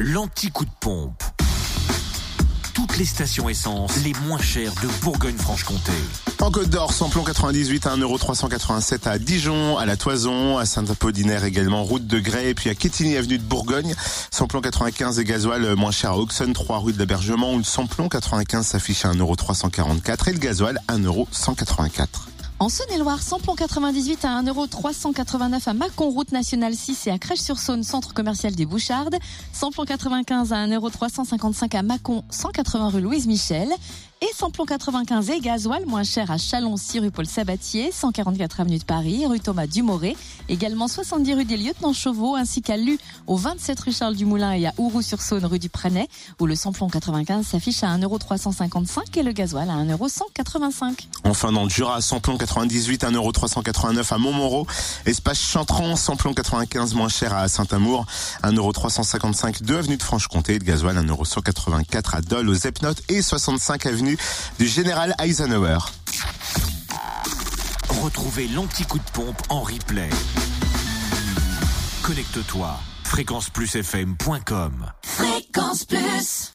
l'anti-coup de pompe. Toutes les stations essence les moins chères de Bourgogne-Franche-Comté. En Côte d'Or, samplon 98 à 1,387€ à Dijon, à La Toison, à Saint-Apollinaire également, route de Grès, puis à Quétigny, avenue de Bourgogne. Samplon 95 et gasoil moins cher à Auxonne, 3 rue de l'Abergement, où le samplon 95 s'affiche à 1,344€ et le gasoil à 1,184€. En Saône-et-Loire, samplon 98 à 1,389€ à Mâcon, route nationale 6 et à Crèche-sur-Saône, centre commercial des Bouchardes. Samplon 95 à 1,355€ à Mâcon, 180 rue Louise Michel. Et samplon 95 et gasoil moins cher à Chalon, 6 rue Paul Sabatier, 144 avenue de Paris, rue Thomas Dumoré, également 70 rue des Lieutenants Chauveau, ainsi qu'à Lu, au 27 rue Charles Dumoulin et à Ourou-sur-Saône, rue du Pranet, où le samplon 95 s'affiche à 1,355€ et le gasoil à 1,185€. Enfin, dans le Jura, samplon 98, 1,389€ à Montmoreau. Espace Chantran, samplon 95 moins cher à Saint-Amour, 1,355€ 2 avenue de Franche-Comté, de gasoil 1,184€ à Dole, aux Epnotes et 65 avenue du Général Eisenhower. Retrouvez l'anti-coup de pompe en replay. Connecte-toi. fréquenceplusfm.com Fréquence Plus